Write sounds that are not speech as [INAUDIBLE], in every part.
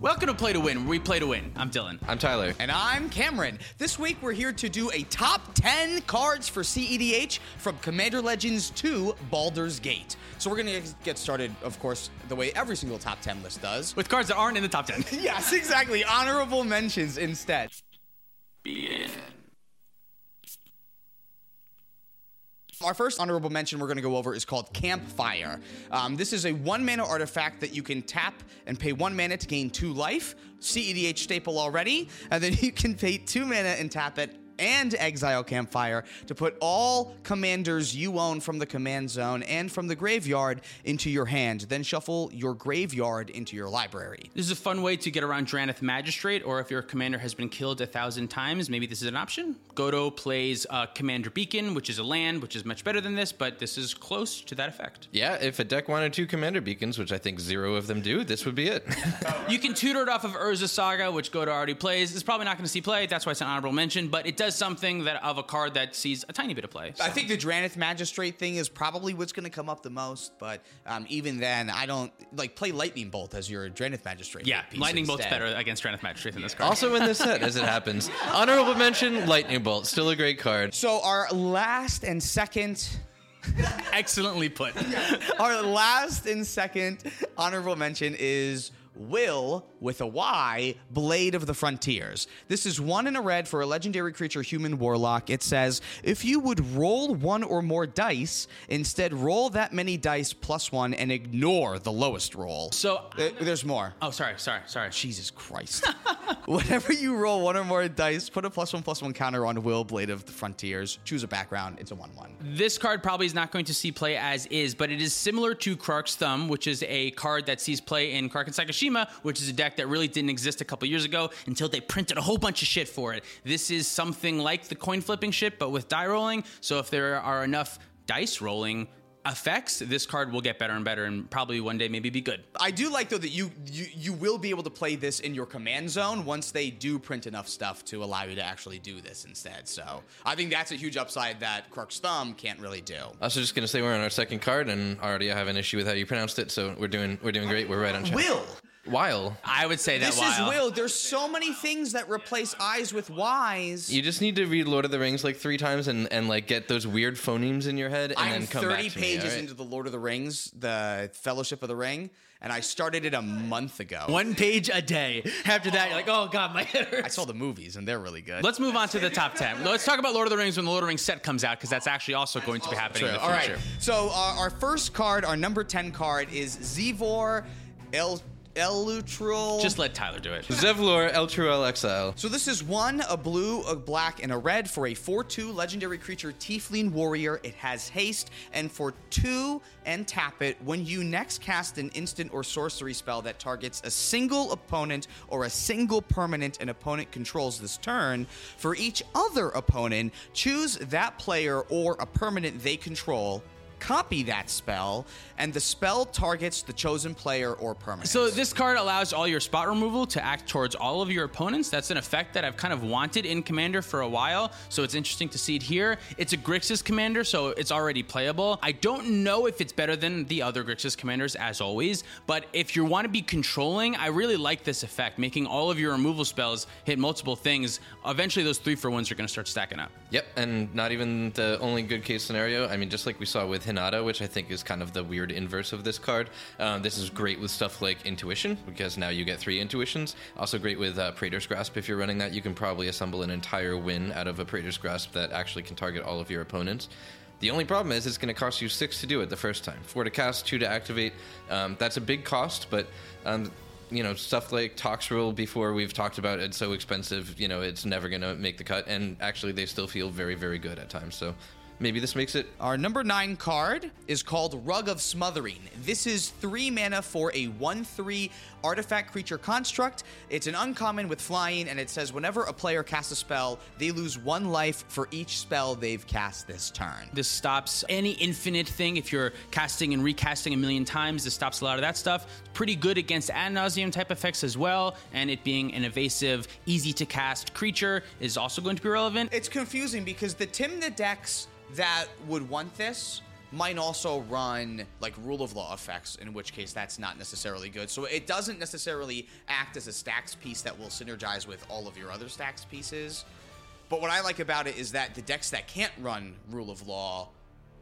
Welcome to Play to Win, where we play to win. I'm Dylan. I'm Tyler. And I'm Cameron. This week we're here to do a top 10 cards for CEDH from Commander Legends to Baldur's Gate. So we're going to get started, of course, the way every single top 10 list does. With cards that aren't in the top 10. [LAUGHS] yes, exactly. Honorable mentions instead. Begin. Our first honorable mention we're going to go over is called Campfire. Um, this is a one mana artifact that you can tap and pay one mana to gain two life. CEDH staple already. And then [LAUGHS] you can pay two mana and tap it and exile Campfire to put all commanders you own from the command zone and from the graveyard into your hand. Then shuffle your graveyard into your library. This is a fun way to get around Drannith Magistrate, or if your commander has been killed a thousand times, maybe this is an option. Godo plays uh, Commander Beacon, which is a land, which is much better than this, but this is close to that effect. Yeah, if a deck wanted two commander beacons, which I think zero of them do, this would be it. [LAUGHS] you can tutor it off of Urza Saga, which Godo already plays. It's probably not going to see play, that's why it's an honorable mention, but it does something that of a card that sees a tiny bit of play. I think the Drannith Magistrate thing is probably what's going to come up the most, but um, even then, I don't like play Lightning Bolt as your Drannith Magistrate. Yeah, piece Lightning Bolt's better against Drannith Magistrate than this card. also in this set, as it happens. [LAUGHS] Honorable mention, Lightning Bolt. Still a great card. So our last and second [LAUGHS] excellently put. [LAUGHS] Our last and second honorable mention is Will with a Y, Blade of the Frontiers. This is one in a red for a legendary creature, human warlock. It says if you would roll one or more dice, instead roll that many dice plus one and ignore the lowest roll. So Uh, there's more. Oh, sorry, sorry, sorry. Jesus Christ. [LAUGHS] Whenever you roll one or more dice, put a plus one plus one counter on Wyll, Blade of the Frontiers. Choose a background. It's a 1 1. This card probably is not going to see play as is, but it is similar to Krark's Thumb, which is a card that sees play in Krark and Sakashima, which is a deck that really didn't exist a couple years ago until they printed a whole bunch of shit for it. This is something like the coin flipping shit, but with die rolling. So if there are enough dice rolling effects, this card will get better and better and probably one day maybe be good. I do like though that you, you you will be able to play this in your command zone once they do print enough stuff to allow you to actually do this instead. So I think that's a huge upside that Krark's Thumb can't really do. I was just gonna say we're on our second card, and already I have an issue with how you pronounced it. So we're doing we're doing great. We're right on track. Will. Weil. I would say that This while. is Will. There's so many things that replace eyes with Y's. You just need to read Lord of the Rings like three times and, and like get those weird phonemes in your head, and I then am come 30 back to me, pages all right? into the Lord of the Rings, the Fellowship of the Ring, and I started it a month ago. One page a day. After that, you're like, oh god, my head hurts. [LAUGHS] I saw the movies and they're really good. Let's move on to the top 10. Let's talk about Lord of the Rings when the Lord of the Rings set comes out, because that's actually also going to be happening in the All right. future. So uh, our first card, our number 10 card is Zevor El Elutral. Just let Tyler do it. Zevlor Elturel Exile. So this is one, a blue, a black, and a red for a 4-2 legendary creature Tiefling Warrior. It has haste, and for two and tap it, when you next cast an instant or sorcery spell that targets a single opponent or a single permanent an opponent controls this turn, for each other opponent, choose that player or a permanent they control. Copy that spell, and the spell targets the chosen player or permanent. So this card allows all your spot removal to act towards all of your opponents. That's an effect that I've kind of wanted in Commander for a while, so it's interesting to see it here. It's a Grixis Commander, so it's already playable. I don't know if it's better than the other Grixis Commanders, as always, but if you want to be controlling, I really like this effect, making all of your removal spells hit multiple things. Eventually, those three for ones are going to start stacking up. Yep, and not even the only good case scenario. I mean, just like we saw with Hinata, which I think is kind of the weird inverse of this card. Um, this is great with stuff like Intuition, because now you get three Intuitions. Also great with uh, Praetor's Grasp. If you're running that, you can probably assemble an entire win out of a Praetor's Grasp that actually can target all of your opponents. The only problem is it's going to cost you six to do it the first time. Four to cast, two to activate. Um, that's a big cost, but um, you know stuff like Toxrill before we've talked about it's so expensive. You know it's never going to make the cut, and actually they still feel very very good at times. So maybe this makes it Our number nine card is called Rug of Smothering. This is three mana for a 1 3 artifact creature construct. It's an uncommon with flying, and it says whenever a player casts a spell, they lose one life for each spell they've cast this turn. This stops any infinite thing. If you're casting and recasting a million times, this stops a lot of that stuff. It's pretty good against ad nauseam type effects as well. And it being an evasive, easy to cast creature is also going to be relevant. It's confusing because the Tymna decks that would want this might also run like rule of law effects, in which case that's not necessarily good. So it doesn't necessarily act as a stacks piece that will synergize with all of your other stacks pieces. But what I like about it is that the decks that can't run rule of law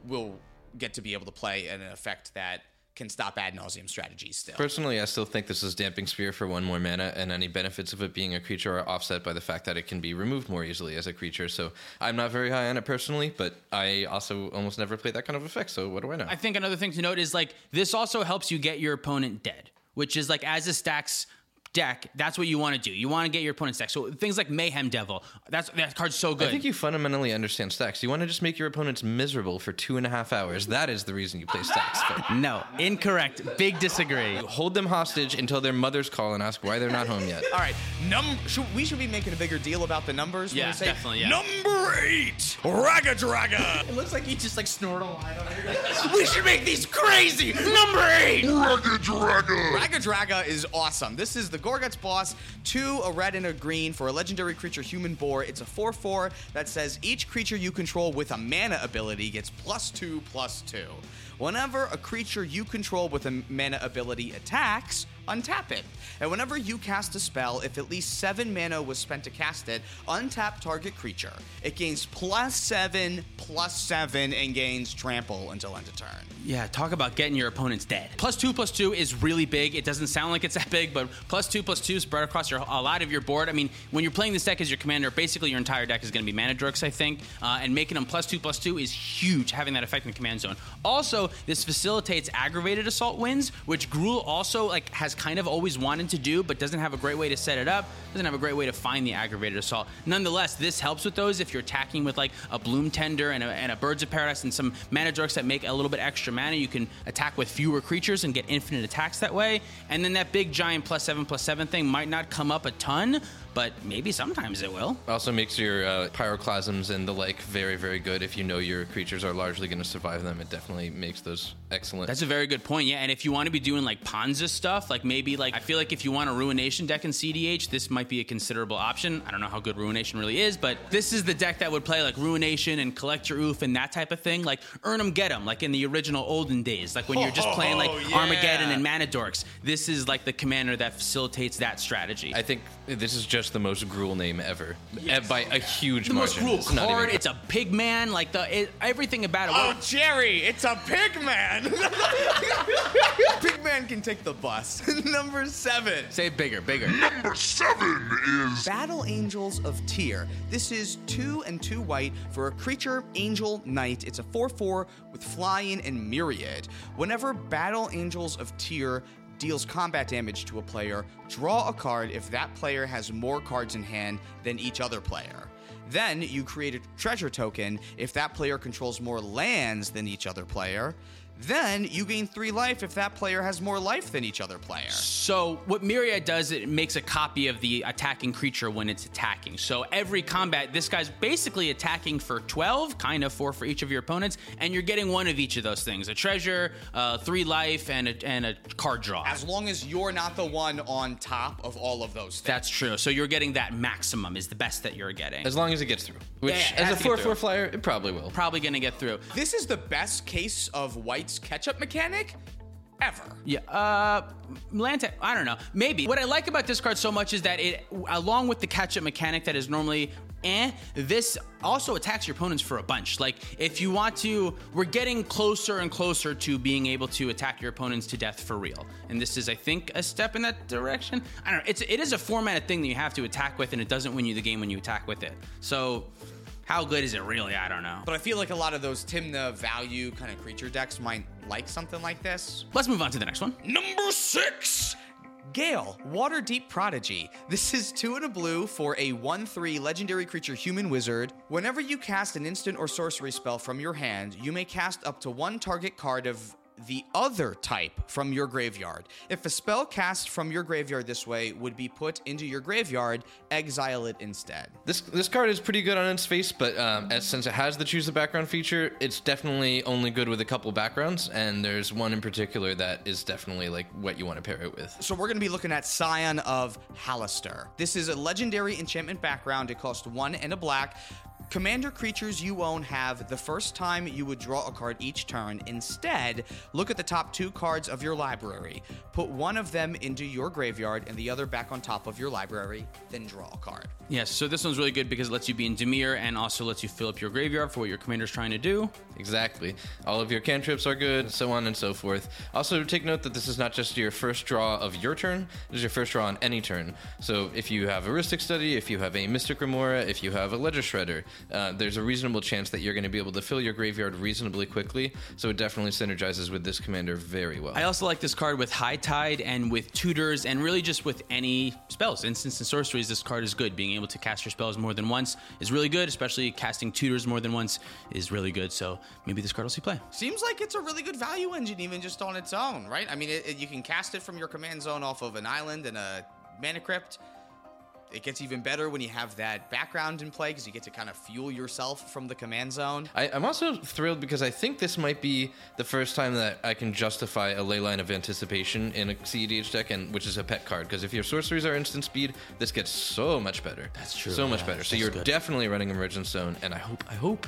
will get to be able to play an effect that can stop ad nauseam strategies still. Personally, I still think this is Damping Sphere for one more mana, and any benefits of it being a creature are offset by the fact that it can be removed more easily as a creature. So I'm not very high on it personally, but I also almost never play that kind of effect. So what do I know? I think another thing to note is like this also helps you get your opponent dead, which is like as a stacks deck, that's what you want to do. You want to get your opponent's deck. So things like Mayhem Devil, that's that card's so good. I think you fundamentally understand stacks. You want to just make your opponents miserable for two and a half hours. That is the reason you play stacks. But [LAUGHS] no, incorrect. Big disagree. hold them hostage until their mothers call and ask why they're not home yet. All right, num- should, we should be making a bigger deal about the numbers. Yeah, say definitely, yeah. Number eight, Raggadragga. It looks like he just like snorted a line on we should make these crazy. Number eight, Raggadragga! Raga Draga is awesome. This is the Goreguts boss, two, a red and a green for a legendary creature, Human Boar. It's a 4 4 that says each creature you control with a mana ability gets plus two, plus two. Whenever a creature you control with a mana ability attacks, untap it. And whenever you cast a spell, if at least seven mana was spent to cast it, untap target creature. It gains plus seven, plus seven, and gains trample until end of turn. Yeah, talk about getting your opponents dead. Plus two, plus two is really big. It doesn't sound like it's that big, but plus two, plus two spread across your a lot of your board. I mean, when you're playing this deck as your commander, basically your entire deck is going to be mana dorks, I think, uh, and making them plus two, plus two is huge. Having that effect in the command zone. Also, this facilitates aggravated assault wins, which Gruul also like has kind of always wanted to do, but doesn't have a great way to set it up. Doesn't have a great way to find the aggravated assault. Nonetheless, this helps with those if you're attacking with like a bloom tender and a, and a birds of paradise and some mana dorks that make a little bit extra mana. You can attack with fewer creatures and get infinite attacks that way. And then that big giant plus seven plus seven thing might not come up a ton, but maybe sometimes it will. Also makes your uh, pyroclasms and the like very, very good. If you know your creatures are largely going to survive them, it definitely makes those excellent. That's a very good point. Yeah, and if you want to be doing like Ponza stuff, like maybe like I feel like if you want a Ruination deck in CDH, this might be a considerable option. I don't know how good Ruination really is, but this is the deck that would play like Ruination and collect your oof and that type of thing. Like earn 'em, get 'em, like in the original olden days, like when you're just playing like Oh, yeah. Armageddon and Mana Dorks. This is like the commander that facilitates that strategy. I think this is just the most Gruul name ever, Eh, by a huge the most margin. It's card. It's a pig man. Like the it, everything about it. Oh, Jerry, it's a pig man. [LAUGHS] pig man can take the bus. [LAUGHS] Number seven. Say bigger, bigger. Number seven is Battle Angels of Tyr. This is two and two white for a creature, Angel Knight. It's a 4 4 with flying and myriad. Whenever Battle Angels of Tyr deals combat damage to a player, draw a card if that player has more cards in hand than each other player. Then you create a treasure token if that player controls more lands than each other player. Then you gain three life if that player has more life than each other player. So what Myriad does, it makes a copy of the attacking creature when it's attacking. So every combat, this guy's basically attacking for 12, kind of four for each of your opponents, and you're getting one of each of those things: a treasure, uh, three life, and a, and a card draw. As long as you're not the one on top of all of those things. That's true. So you're getting that maximum is the best that you're getting. as long as it gets through. Which, Yeah, it as a four-four flyer, it probably will. Probably gonna get through. This is the best case of White's catch-up mechanic ever. Yeah, uh, Lanta, I don't know. Maybe. What I like about this card so much is that it, along with the catch up mechanic that is normally eh, this also attacks your opponents for a bunch. Like, if you want to, we're getting closer and closer to being able to attack your opponents to death for real. And this is, I think, a step in that direction. I don't know. It's, it is a formatted thing that you have to attack with, and it doesn't win you the game when you attack with it. So, how good is it really? I don't know. But I feel like a lot of those Tymna value kind of creature decks might like something like this. Let's move on to the next one. Number six. Gale, Waterdeep Prodigy. This is two and a blue for a 1 3 legendary creature human wizard. Whenever you cast an instant or sorcery spell from your hand, you may cast up to one target card of the other type from your graveyard. If a spell cast from your graveyard this way would be put into your graveyard, exile it instead. This this card is pretty good on its face, but um, as, since it has the choose the background feature, it's definitely only good with a couple backgrounds, and there's one in particular that is definitely like what you want to pair it with. So we're going to be looking at Scion of Halaster. This is a legendary enchantment background. It costs one and a black. Commander creatures you own have the first time you would draw a card each turn. Instead, look at the top two cards of your library. Put one of them into your graveyard and the other back on top of your library, then draw a card. Yes, so this one's really good because it lets you be in Dimir and also lets you fill up your graveyard for what your commander's trying to do. Exactly. All of your cantrips are good, so on and so forth. Also, take note that this is not just your first draw of your turn, it is your first draw on any turn. So if you have a Rhystic Study, if you have a Mystic Remora, if you have a Ledger Shredder, uh, there's a reasonable chance that you're going to be able to fill your graveyard reasonably quickly. So it definitely synergizes with this commander very well. I also like this card with High Tide and with Tutors and really just with any spells. Instants and sorceries, this card is good. Being able to cast your spells more than once is really good, especially casting Tutors more than once is really good. So maybe this card will see play. Seems like it's a really good value engine, even just on its own, right? I mean, it, it, you can cast it from your command zone off of an island and a mana crypt. It gets even better when you have that background in play because you get to kind of fuel yourself from the command zone. I, I'm also thrilled because I think this might be the first time that I can justify a Leyline of Anticipation in a CEDH deck, and which is a pet card. Because if your sorceries are instant speed, this gets so much better. That's true, So much better. So you're good. definitely running Emergence Zone, and I hope I hope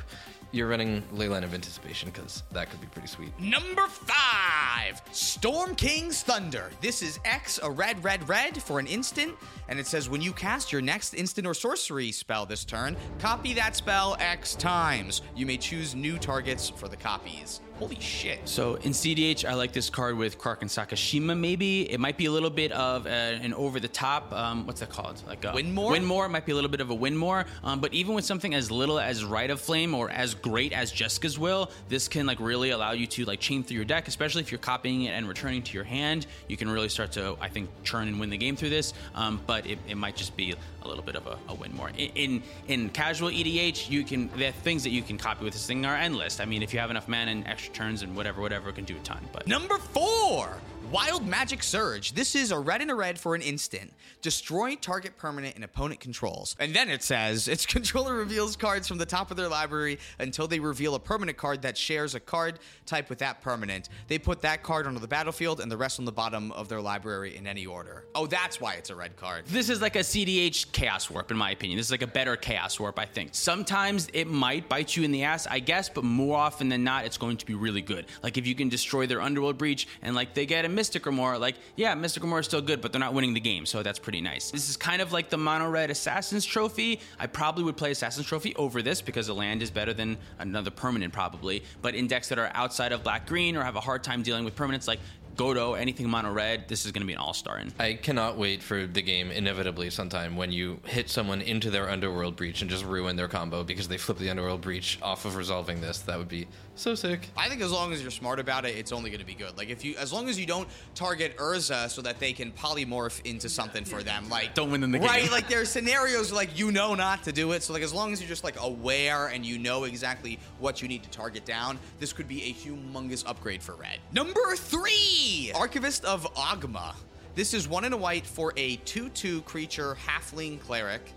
you're running Leyline of Anticipation because that could be pretty sweet. Number five, Storm King's Thunder. This is X, a red, red, red for an instant, and it says when you cast your next instant or sorcery spell this turn, copy that spell X times. You may choose new targets for the copies. Holy shit. So in CDH, I like this card with Krark and Sakashima. Maybe it might be a little bit of a, an over the top. Um, what's that called? Like a Windmore? Windmore might be a little bit of a Windmore. Um, but even with something as little as Rite of Flame or as great as Jessica's Will, this can like really allow you to like chain through your deck, especially if you're copying it and returning to your hand. You can really start to, I think, churn and win the game through this. Um, but it, it might just be a little bit of a, a Windmore. In, in in casual EDH, you can the things that you can copy with this thing are endless. I mean, if you have enough mana and extra turns and whatever, whatever, it can do a ton. But Number four, Wild Magic Surge. This is a red and a red for an instant. Destroy target permanent and opponent controls. And then it says its [LAUGHS] controller reveals cards from the top of their library until they reveal a permanent card that shares a card type with that permanent. They put that card onto the battlefield and the rest on the bottom of their library in any order. Oh, that's why it's a red card. This is like a CDH Chaos Warp, in my opinion. This is like a better Chaos Warp, I think. Sometimes it might bite you in the ass, I guess, but more often than not, it's going to be really good. Like if you can destroy their Underworld Breach and like they get a Mystic Remora, like, yeah, Mystic Remora is still good, but they're not winning the game, so that's pretty nice. This is kind of like the Mono Red Assassin's Trophy. I probably would play Assassin's Trophy over this because the land is better than another permanent, probably. But in decks that are outside of black green or have a hard time dealing with permanents like Godo, anything mono red, this is going to be an all star in. I cannot wait for the game inevitably sometime when you hit someone into their underworld breach and just ruin their combo because they flip the underworld breach off of resolving this. That would be so sick. I think as long as you're smart about it, it's only going to be good. Like if you, as long as you don't target Urza so that they can polymorph into something for them, like Don't win them the game. right? Like there are scenarios like you know not to do it. So like as long as you're just like aware and you know exactly what you need to target down, this could be a humongous upgrade for red. Number three, Archivist of Oghma. This is one in a white for a 2-2 creature halfling cleric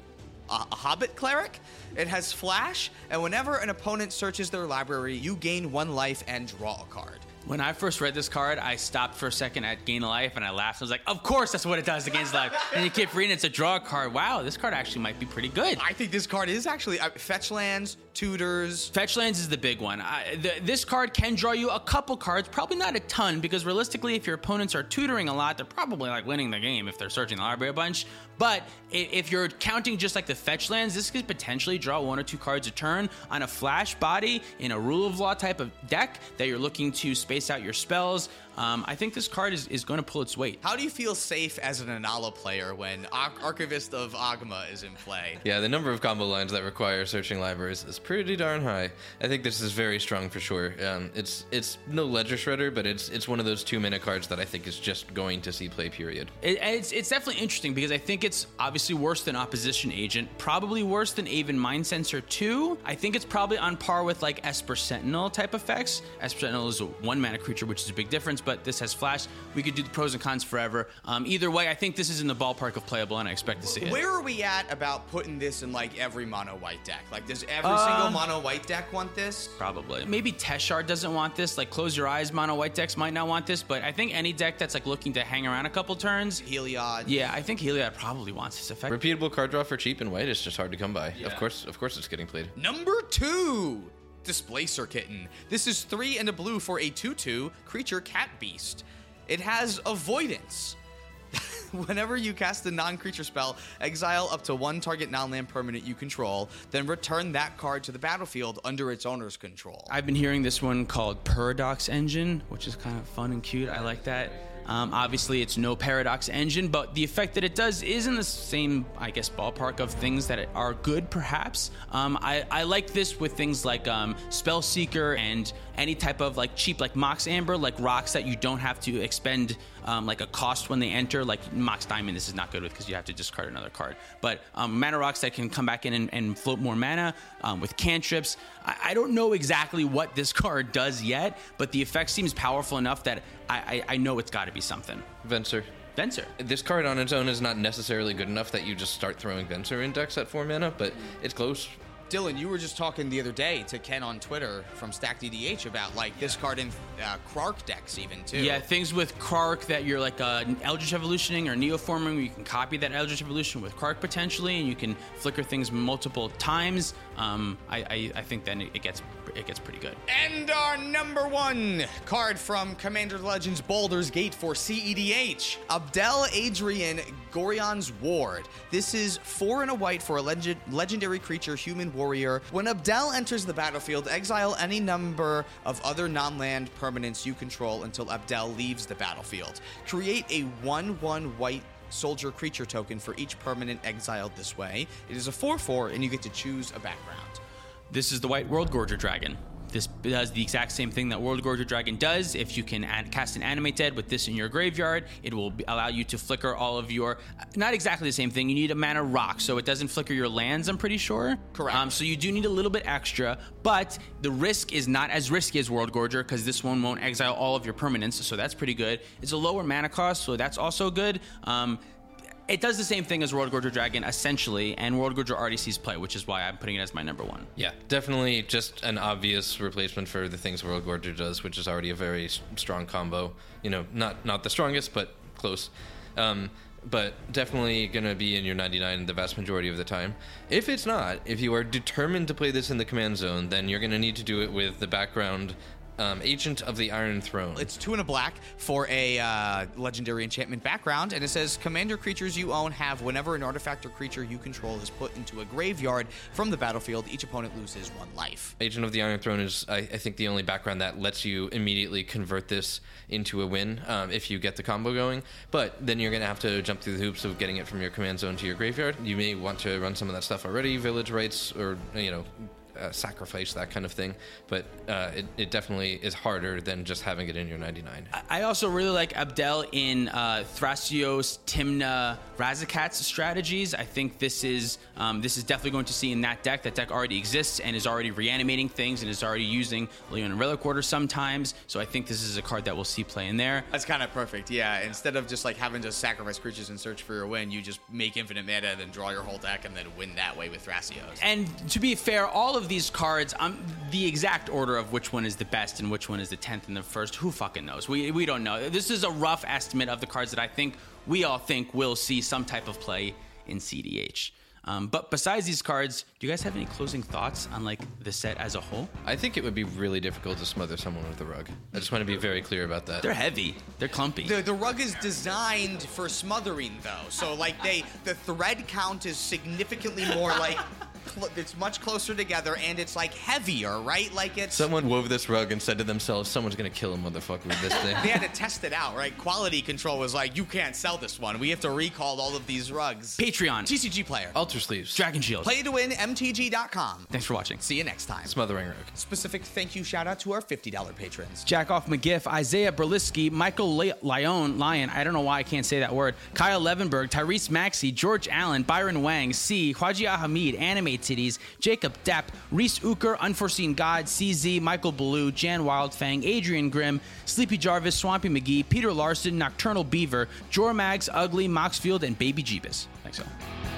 a, a hobbit cleric. It has flash, and whenever an opponent searches their library, you gain one life and draw a card. When I first read this card, I stopped for a second at Gain of Life and I laughed. I was like, of course that's what it does against life. And you keep reading, it's a draw card. Wow, this card actually might be pretty good. I think this card is actually uh, fetch lands, tutors. Fetch lands is the big one. I, the, this card can draw you a couple cards, probably not a ton, because realistically, if your opponents are tutoring a lot, they're probably like winning the game if they're searching the library a bunch. But if you're counting just like the fetch lands, this could potentially draw one or two cards a turn on a flash body in a rule of law type of deck that you're looking to space out your spells. Um, I think this card is, is going to pull its weight. How do you feel safe as an Anala player when Ar- Archivist of Agma is in play? Yeah, the number of combo lines that require searching libraries is pretty darn high. I think this is very strong for sure. Um, it's it's no ledger shredder, but it's it's one of those two mana cards that I think is just going to see play. Period. It, it's, it's definitely interesting because I think it's obviously worse than Opposition Agent, probably worse than Aven Mindcensor 2. I think it's probably on par with like Esper Sentinel type effects. Esper Sentinel is a one mana creature, which is a big difference, but this has flash. We could do the pros and cons forever. Um, either way, I think this is in the ballpark of playable, and I expect to see it. Where are we at about putting this in like every mono white deck? Like, does every Uh, single mono white deck want this? Probably. Maybe Teshar doesn't want this. Like, close your eyes, mono white decks might not want this, but I think any deck that's like looking to hang around a couple turns. Heliod. Yeah, I think Heliod probably wants this effect. Repeatable card draw for cheap and white is just hard to come by. Of course, of course, it's getting played. Number two, Displacer Kitten. This is three and a blue for a 2 2 creature cat beast. It has avoidance. [LAUGHS] Whenever you cast a non creature spell, exile up to one target non land permanent you control, then return that card to the battlefield under its owner's control. I've been hearing this one called Paradox Engine, which is kind of fun and cute. I like that. Um, obviously, it's no Paradox Engine, but the effect that it does is in the same, I guess, ballpark of things that are good, perhaps. Um, I, I like this with things like um, Spell Seeker and any type of like cheap, like Mox Amber, like rocks that you don't have to expend um, like a cost when they enter. Like Mox Diamond, this is not good with because you have to discard another card. But um, mana rocks that can come back in and, and float more mana um, with cantrips. I, I don't know exactly what this [LAUGHS] card does yet, but the effect seems powerful enough that I, I, I know it's got to be something. Venser. Venser. This card on its own is not necessarily good enough that you just start throwing Venser in decks at four mana, but it's close. Dylan, you were just talking the other day to Ken on Twitter from Stack DDH about like this card in uh, Krark decks, even too. Yeah, things with Krark that you're like uh, Eldritch Evolutioning or Neoforming, where you can copy that Eldritch Evolution with Krark potentially, and you can flicker things multiple times. Um, I, I, I think then it, it gets it gets pretty good. And our number one card from Commander Legends Baldur's Gate for CEDH Abdel Adrian Gorion's Ward. This is four and a white for a legend- legendary creature, human warrior. When Abdel enters the battlefield, exile any number of other non land permanents you control until Abdel leaves the battlefield. Create a 1 1 white soldier creature token for each permanent exiled this way. It is a 4 4, and you get to choose a background. This is the White World Gorger Dragon. This does the exact same thing that World Gorger Dragon does. If you can add, cast an Animate Dead with this in your graveyard, it will be, allow you to flicker all of your. Not exactly the same thing. You need a mana rock, so it doesn't flicker your lands. I'm pretty sure. Correct. Um, so you do need a little bit extra, but the risk is not as risky as World Gorger because this one won't exile all of your permanents, so that's pretty good. It's a lower mana cost, so that's also good. Um, it does the same thing as World Gorger Dragon essentially, and World Gorger already sees play, which is why I'm putting it as my number one. Yeah, definitely just an obvious replacement for the things World Gorger does, which is already a very strong combo. You know, not not the strongest, but close. Um, but definitely going to be in your 99 the vast majority of the time. If it's not, if you are determined to play this in the command zone, then you're going to need to do it with the background um, Agent of the Iron Throne. It's two and a black for a uh, legendary enchantment background, and it says commander creatures you own have whenever an artifact or creature you control is put into a graveyard from the battlefield, each opponent loses one life. Agent of the Iron Throne is, I, I think, the only background that lets you immediately convert this into a win um, if you get the combo going. But then you're going to have to jump through the hoops of getting it from your command zone to your graveyard. You may want to run some of that stuff already, Village Rites, or you know. Uh, sacrifice that kind of thing, but uh, it, it definitely is harder than just having it in your 99. I also really like Abdel in uh, Thrasios, Tymna, Razaketh's strategies. I think this is um, this is definitely going to see in that deck. That deck already exists and is already reanimating things and is already using Leon and Relic Order sometimes. So I think this is a card that we'll see play in there. That's kind of perfect, yeah. Instead of just like having to sacrifice creatures and search for your win, you just make infinite mana, and then draw your whole deck, and then win that way with Thrasios. And to be fair, all of of these cards, um, the exact order of which one is the best and which one is the 10th and the first, who fucking knows? We, we don't know. This is a rough estimate of the cards that I think we all think will see some type of play in CDH. Um, but besides these cards, do you guys have any closing thoughts on like the set as a whole? I think it would be really difficult to smother someone with a rug. I just want to be very clear about that. They're heavy. They're clumpy. The, the rug is designed for smothering though, so like they the thread count is significantly more like cl- it's much closer together and it's like heavier, right? Like it's Someone wove this rug and said to themselves, "Someone's gonna kill a motherfucker with this thing." [LAUGHS] they had to test it out, right? Quality control was like, you can't sell this one. We have to recall all of these rugs. Patreon, TCG player. Altersleeves, Dragon Shield. Play to win MTG.com. Thanks for watching. See you next time. smothering rug. Specific thank you shout out to our $50 patrons. Jack Off McGiff, Isaiah Berlisky, Michael Le- Lyon, Lyon, I don't know why I can't say that word, Kyle Levenberg, Tyrese Maxey, George Allen, Byron Wang, C, Hwajia Hamid, Anime Titties, Jacob Depp, Reese Uker, Unforeseen God, CZ, Michael Ballou, Jan Wildfang, Adrian Grimm, Sleepy Jarvis, Swampy McGee, Peter Larson, Nocturnal Beaver, Jormags, Ugly, Moxfield, and Baby Jeebus. Thanks, y'all.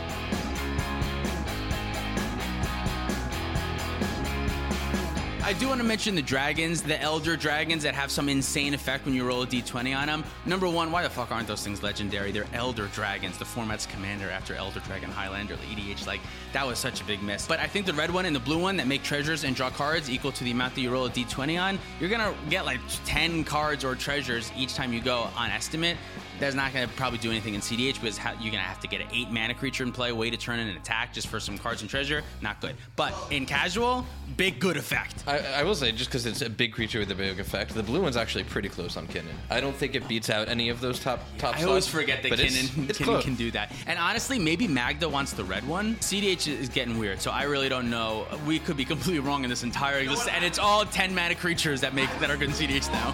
I do want to mention the dragons, the elder dragons that have some insane effect when you roll a d20 on them. Number one, why the fuck aren't those things legendary? They're elder dragons. The format's commander after Elder Dragon Highlander, the EDH. Like, that was such a big miss. But I think the red one and the blue one that make treasures and draw cards equal to the amount that you roll a d20 on, you're gonna get like 10 cards or treasures each time you go on estimate. That's not going to probably do anything in CDH because you're going to have to get an eight mana creature in play, way to turn in an attack just for some cards and treasure. Not good. But in casual, big good effect. I will say, just because it's a big creature with a big effect, the blue one's actually pretty close on Kinnan. I don't think it beats out any of those top top. I always forget that but it's- Kinnan, it's Kinnan close. can do that. And honestly, maybe Magda wants the red one. CDH is getting weird, so I really don't know. We could be completely wrong in this entire list, and it's all 10 mana creatures that make that are good in CDH now.